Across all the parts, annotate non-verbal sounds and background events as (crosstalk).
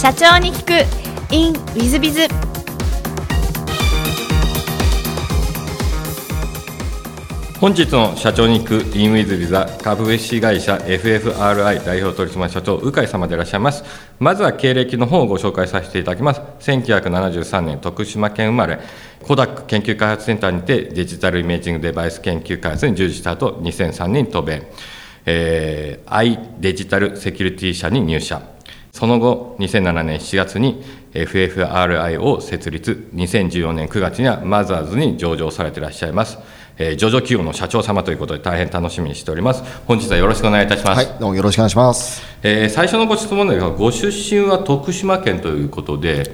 社長に聞く。In ウィズビズ本日の社長に行くインウィズビザ株式会社 FFRI 代表取締社長鵜飼様でいらっしゃいます。まずは経歴の方をご紹介させていただきます。1973年徳島県生まれ。コダック研究開発センターにてデジタルイメージングデバイス研究開発に従事した後2003年渡米、えー、i デジタルセキュリティ社に入社。その後2007年7月に FFRI を設立2014年9月にはマザーズに上場されていらっしゃいますえー、上場企業の社長様ということで大変楽しみにしております。本日はよろしくお願いいたします。はい、どうもよろしくお願いします。えー、最初のご質問ですが、ご出身は徳島県ということで、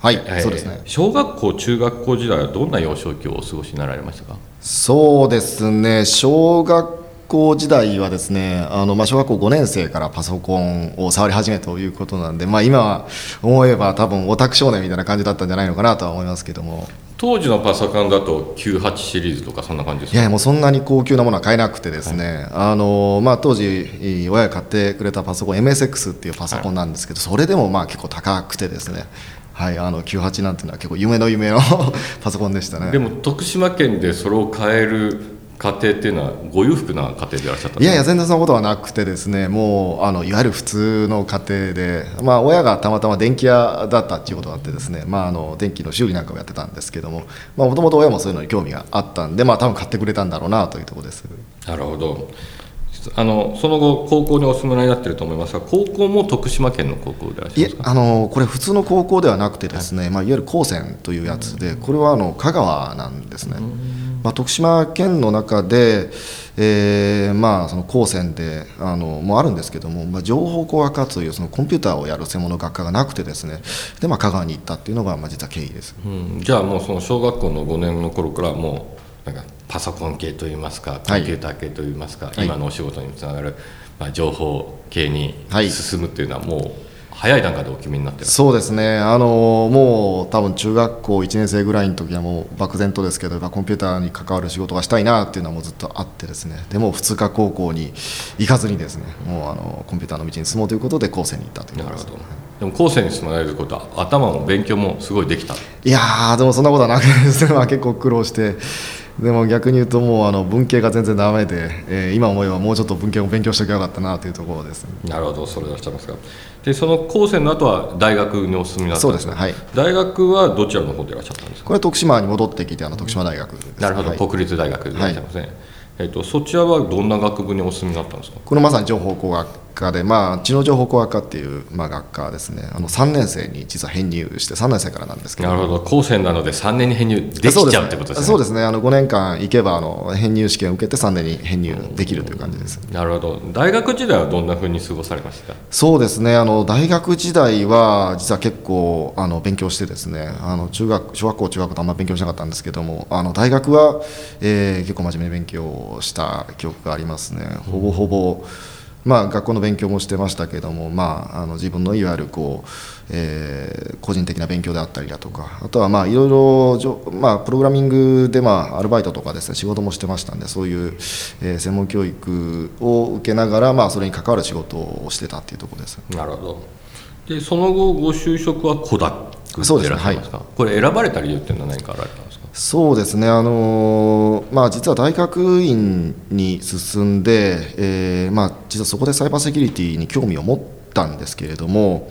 はい、えー、そうですね。小学校、中学校時代はどんな幼少期をお過ごしになられましたか？そうですね。小学校時代はですねあの、まあ、小学校5年生からパソコンを触り始めということなんで、まあ、今は思えば多分オタク少年みたいな感じだったんじゃないのかなとは思いますけども。当時のパソコンだと98シリーズとかそんな感じですか？いやもうそんなに高級なものは買えなくてですね、はい、あのまあ、当時親が買ってくれたパソコン MSX っていうパソコンなんですけど、はい、それでもまあ結構高くてですね。はい、あの98なんていうのは結構夢の夢の (laughs) パソコンでしたね。でも徳島県でそれを買える家庭っていうのはご裕福な家庭でいらっしゃったいやいや全然そんなことはなくてですねもうあのいわゆる普通の家庭で、まあ、親がたまたま電気屋だったっていうことがあってですね、まあ、あの電気の修理なんかをやってたんですけどももともと親もそういうのに興味があったんで、まあ、多分買ってくれたんだろうなというところです。なるほどあのその後高校にお住まいになっていると思いますが高校も徳島県の高校でいらっしゃいますか？あのこれ普通の高校ではなくてですね、はいまあ、いわゆる高専というやつでこれはあの香川なんですね。まあ、徳島県の中で、えーまあ、その高専であのもあるんですけども、まあ、情報工学科というそのコンピューターをやる専門の学科がなくてですねで、まあ、香川に行ったっていうのが、まあ、実は経緯です、うん、じゃあもうその小学校の5年の頃からもうなんかパソコン系といいますかコンピューター系といいますか、はい、今のお仕事につながる、まあ、情報系に進むっていうのはもう、はい早い段階でお決めになってそうですね。あのもう多分中学校1年生ぐらいの時はもう漠然とですけどコンピューターに関わる仕事がしたいなっていうのはもうずっとあってですね。でも普通科高校に行かずにですねもうあのコンピューターの道に進もうということで高専に行ったというなるほど。でも高専に進まれることは頭も勉強もすごいできた。いやでもそんなことはなくてですね、まあ、結構苦労してでも逆に言うともうあの文系が全然ダメで、えー、今思えばもうちょっと文系を勉強しておきゃよかったなというところです、なるほどそれでいらっしゃいますかでその高専の後は大学にお住みになったそうですねはい。大学はどちらの方でいらっしゃったんですか？これ徳島に戻ってきてあの徳島大学、なるほど、はい、国立大学でいらっしゃいますね、はい、えーと、そちらはどんな学部にお住みになったんですか？このまさに情報工学科で、まあ、知能情報工学科っていう、まあ、学科ですね。あの3年生に実は編入して3年生からなんですけど。なるほど。高専なので3年に編入できちゃうってことですね。そうですね。あの5年間行けばあの編入試験を受けて3年に編入できるという感じです、なるほど。大学時代はどんなふうに過ごされました？そうですね。あの大学時代は実は結構あの勉強してですね。あの中学小学校中学校とあんまり勉強しなかったんですけどもあの大学は、えー、結構真面目に勉強した記憶がありますね。ほぼほぼ、うんまあ、学校の勉強もしてましたけども、まあ、あの自分のいわゆるこう、えー、個人的な勉強であったりだとかあとはまあいろいろ、まあ、プログラミングで、まあ、アルバイトとかですね仕事もしてましたんでそういう、えー、専門教育を受けながら、まあ、それに関わる仕事をしてたっていうところです。なるほど。でその後ご就職はコダックそうですね、はい、これ選ばれた理由っていうのは何かあられたそうですね、あのまあ、実は大学院に進んで、えーまあ、実はそこでサイバーセキュリティに興味を持ったんですけれども、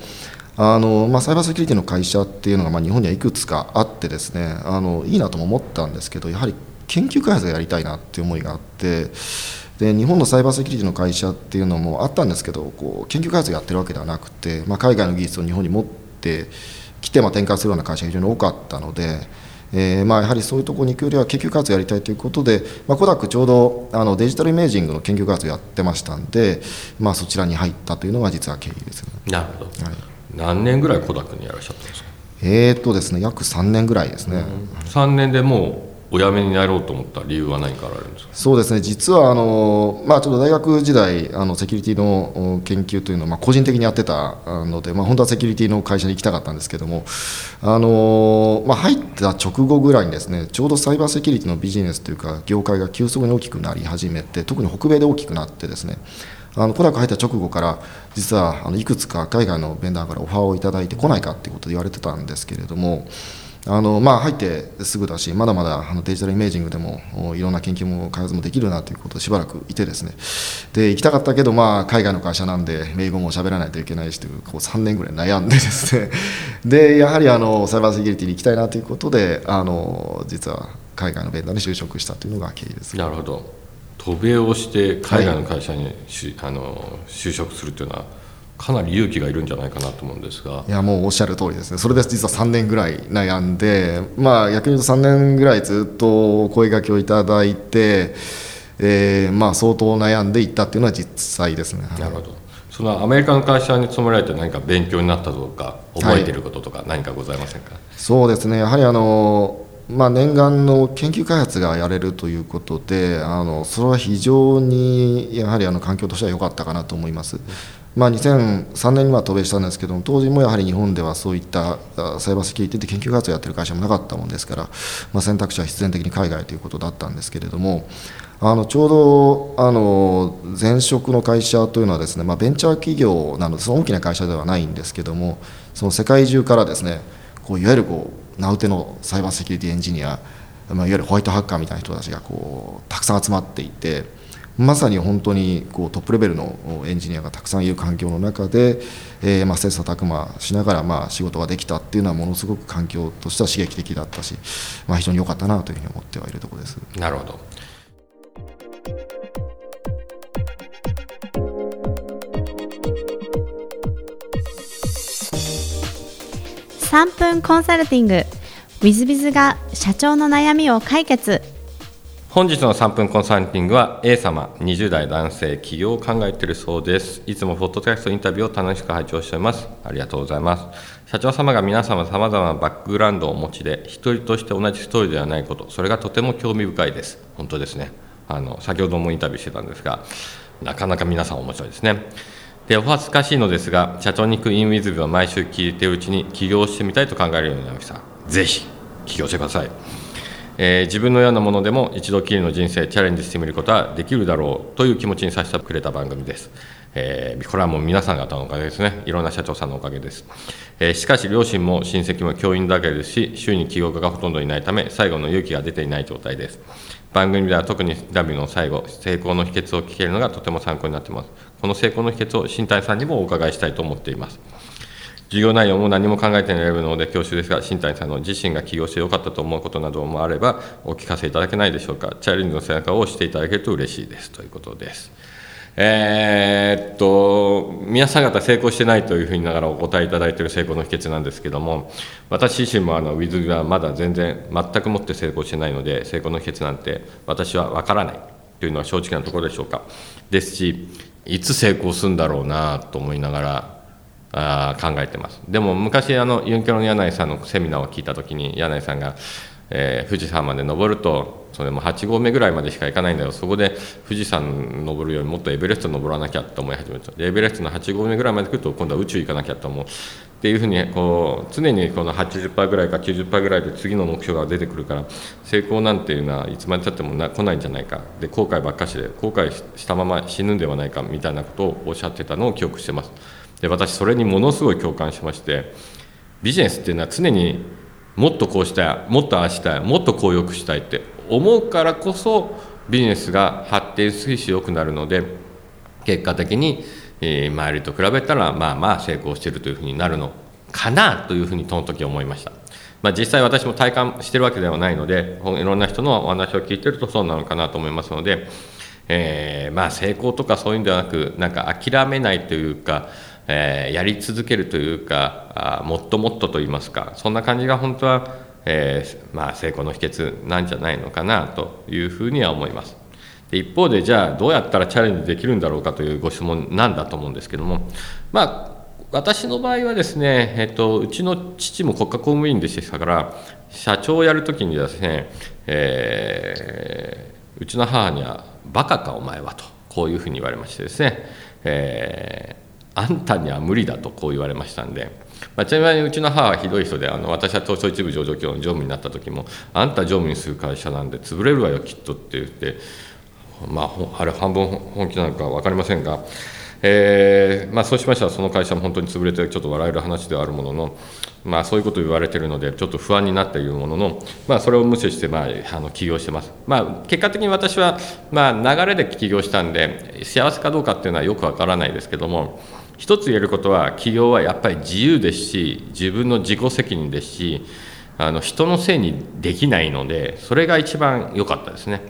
あのまあ、サイバーセキュリティの会社っていうのが、まあ、日本にはいくつかあってですねあのいいなとも思ったんですけどやはり研究開発をやりたいなっていう思いがあってで日本のサイバーセキュリティの会社っていうのもあったんですけどこう研究開発をやってるわけではなくて、まあ、海外の技術を日本に持ってきて、まあ、展開するような会社が非常に多かったので。えーまあ、やはりそういうところに行くよりは研究開発をやりたいということで、まあ、コダックちょうどあのデジタルイメージングの研究開発をやってましたんで、まあ、そちらに入ったというのが実は経緯です、なるほど、はい、何年ぐらいコダックにやらっしゃったんですか？えー、っとですね約3年ぐらいですね、うん、3年でもうお辞めになろうと思った理由は何かあるんですか？そうですね実はあの、まあ、ちょっと大学時代あのセキュリティの研究というのを、まあ、個人的にやってたので、まあ、本当はセキュリティの会社に行きたかったんですけどもあの、まあ、入った直後ぐらいにですねちょうどサイバーセキュリティのビジネスというか業界が急速に大きくなり始めて特に北米で大きくなってですねあのコダック入った直後から実はあのいくつか海外のベンダーからオファーをいただいてこないかっていうことで言われてたんですけれどもあのまあ、入ってすぐだし、まだまだあのデジタルイメージングでもいろんな研究も開発もできるなということでしばらくいて、ですね。で行きたかったけど、まあ、海外の会社なんで、英語も喋らないといけないしというこう3年ぐらい悩んで、ですね。(laughs) でやはりあのサイバーセキュリティに行きたいなということで、あの実は海外のベンダーに就職したというのが経緯です。なるほど。渡米をして海外の会社に、はい、あの就職するというのはかなり勇気がいるんじゃないかなと思うんですが。いやもうおっしゃる通りですね。それで実は3年ぐらい悩んでまあ逆に言うと3年ぐらいずっと声がけをいただいて、えー、まあ相当悩んでいったっていうのは実際ですね。なるほど。そのアメリカの会社に勤められて何か勉強になったとか覚えていることとか何かございませんか、はい、そうですね。やはりあのまあ、念願の研究開発がやれるということであのそれは非常にやはりあの環境としては良かったかなと思います。まあ、2003年には渡米したんですけども当時もやはり日本ではそういったサイバーセキュリティで研究開発をやってる会社もなかったもんですから、まあ、選択肢は必然的に海外ということだったんですけれどもあのちょうどあの前職の会社というのはですね、まあ、ベンチャー企業なのでその大きな会社ではないんですけどもその世界中からですねこういわゆるこう名うてのサイバーセキュリティエンジニア、まあ、いわゆるホワイトハッカーみたいな人たちがこうたくさん集まっていて。まさに本当にこうトップレベルのエンジニアがたくさんいる環境の中で、えー、まあ切磋琢磨しながらまあ仕事ができたっていうのはものすごく環境としては刺激的だったし、まあ、非常に良かったなというふうに思ってはいるところです。なるほど3分コンサルティング。w i z b i が社長の悩みを解決。本日の3分コンサルティングは A 様20代男性起業を考えているそうです。いつもポッドキャストインタビューを楽しく拝聴しております。ありがとうございます。社長様が皆様様々なバックグラウンドをお持ちで一人として同じストーリーではないことそれがとても興味深いです。本当ですね。あの先ほどもインタビューしてたんですがなかなか皆さん面白いですね。でお恥ずかしいのですが社長に行くインウィズビは毎週聞いているうちに起業してみたいと考えるようになりました。ぜひ起業してください。えー、自分のようなものでも一度きりの人生チャレンジしてみることはできるだろうという気持ちにさせてくれた番組です、えー、これはもう皆さん方のおかげですね。いろんな社長さんのおかげです、えー、しかし両親も親戚も教員だけですし週に起業家がほとんどいないため最後の勇気が出ていない状態です。番組では特に W の最後成功の秘訣を聞けるのがとても参考になっていますこの成功の秘訣を新谷さんにもお伺いしたいと思っています授業内容も何も考えていないので恐縮ですが、新谷さんの自身が起業してよかったと思うことなどもあれば、お聞かせいただけないでしょうか。チャレンジの背中を押していただけると嬉しいですということです。えー、っと、皆さん方成功してないというふうにながらお答えいただいている成功の秘訣なんですけども、私自身もあのウィズがまだ全然、全くもって成功してないので、成功の秘訣なんて私は分からないというのは正直なところでしょうか。ですし、いつ成功するんだろうなと思いながら、あ考えてますでも昔あのユンケロの柳井さんのセミナーを聞いた時に柳井さんが、えー、富士山まで登るとそれも8合目ぐらいまでしか行かないんだよ。そこで富士山登るよりもっとエベレスト登らなきゃと思い始めた。エベレストの8合目ぐらいまで来ると今度は宇宙行かなきゃと思う。っていうふうにこう常にこの80%ぐらいか90%ぐらいで次の目標が出てくるから成功なんていうのはいつまでたってもな来ないんじゃないか。で後悔ばっかしで後悔したまま死ぬんではないかみたいなことをおっしゃってたのを記憶してます。で私それにものすごい共感しましてビジネスっていうのは常にもっとこうしたいもっとああしたいもっとこうよくしたいって思うからこそビジネスが発展するし良くなるので結果的に、えー、周りと比べたらまあまあ成功してるというふうになるのかなというふうにその時思いました。まあ、実際私も体感してるわけではないのでいろんな人のお話を聞いてるとそうなのかなと思いますので、えー、まあ成功とかそういうんではなくなんか諦めないというかえー、やり続けるというかあもっともっとと言いますかそんな感じが本当は、えー、まあ、成功の秘訣なんじゃないのかなというふうには思います。で一方でじゃあどうやったらチャレンジできるんだろうかというご質問なんだと思うんですけどもまあ私の場合はですね、えっと、うちの父も国家公務員でしたから社長をやるときにですね、えー、うちの母には「バカかお前は」とこういうふうに言われましてですね、えーあんたには無理だとこう言われましたんで、まあ、ちなみにうちの母はひどい人であの私は東証一部上場企業の常務になった時もあんた常務にする会社なんで潰れるわよきっとって言ってまあ、あれ半分本気なのか分かりませんが、えーまあ、そうしましたらその会社も本当に潰れてちょっと笑える話ではあるものの、まあ、そういうことを言われているのでちょっと不安になっているものの、まあ、それを無視して、まあ、あの起業してます、まあ、結果的に私は、まあ、流れで起業したんで幸せかどうかっていうのはよくわからないですけども一つ言えることは起業はやっぱり自由ですし自分の自己責任ですしあの人のせいにできないのでそれが一番良かったですね。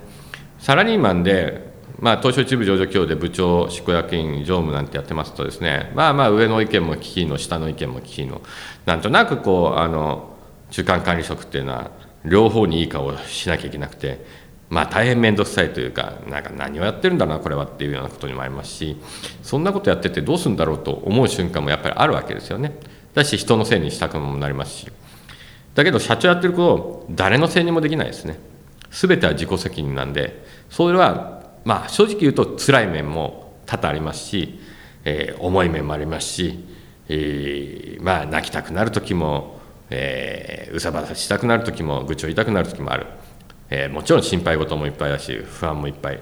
サラリーマンでまあ、東証一部上場企業で部長、執行役員、常務なんてやってますとですね、まあまあ上の意見も聞きの、下の意見も聞きの、なんとなくこう、あの、中間管理職っていうのは、両方にいい顔をしなきゃいけなくて、まあ大変面倒くさいというか、なんか何をやってるんだな、これはっていうようなことにもありますし、そんなことやっててどうするんだろうと思う瞬間もやっぱりあるわけですよね。だし、人のせいにしたくもなりますし。だけど、社長やってることを、誰のせいにもできないですね。すべては自己責任なんで、それはまあ、正直言うと辛い面も多々ありますし、えー、重い面もありますし、えー、まあ、泣きたくなる時も、えー、うさばさしたくなる時も愚痴を言いたくなる時もある、えー、もちろん心配事もいっぱいだし不安もいっぱい。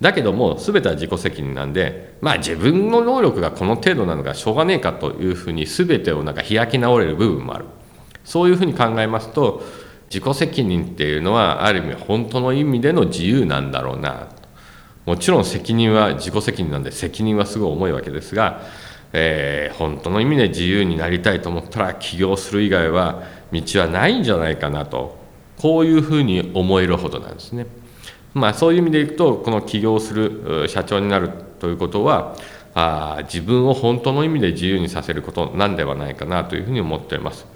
だけども全ては自己責任なんで、まあ、自分の能力がこの程度なのがしょうがねえかというふうに全てをなんか開き直れる部分もある。そういうふうに考えますと自己責任っていうのはある意味本当の意味での自由なんだろうな。もちろん責任は自己責任なんで責任はすごい重いわけですが、えー、本当の意味で自由になりたいと思ったら起業する以外は道はないんじゃないかなと。こういうふうに思えるほどなんですね。まあ、そういう意味でいくとこの起業する社長になるということはあ自分を本当の意味で自由にさせることなんではないかなというふうに思っています。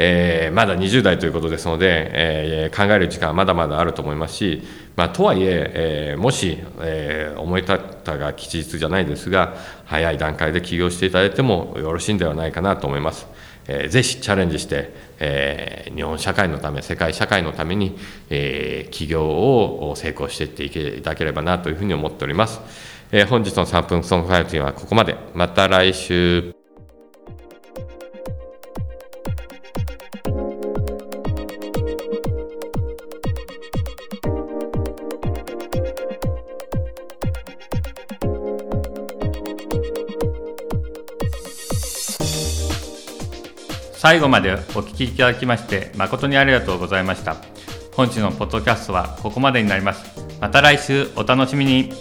えー、まだ20代ということですので、えー、考える時間はまだまだあると思いますし、まあ、とはいええー、もし、え、思い立ったが吉日じゃないですが、早い段階で起業していただいてもよろしいんではないかなと思います。えー、ぜひチャレンジして、えー、日本社会のため、世界社会のために、えー、企業を成功していっていただければなというふうに思っております。えー、本日の3分ソングファイティンはここまで。また来週。最後までお聞きいただきまして誠にありがとうございました。本日のポッドキャストはここまでになります。また来週お楽しみに。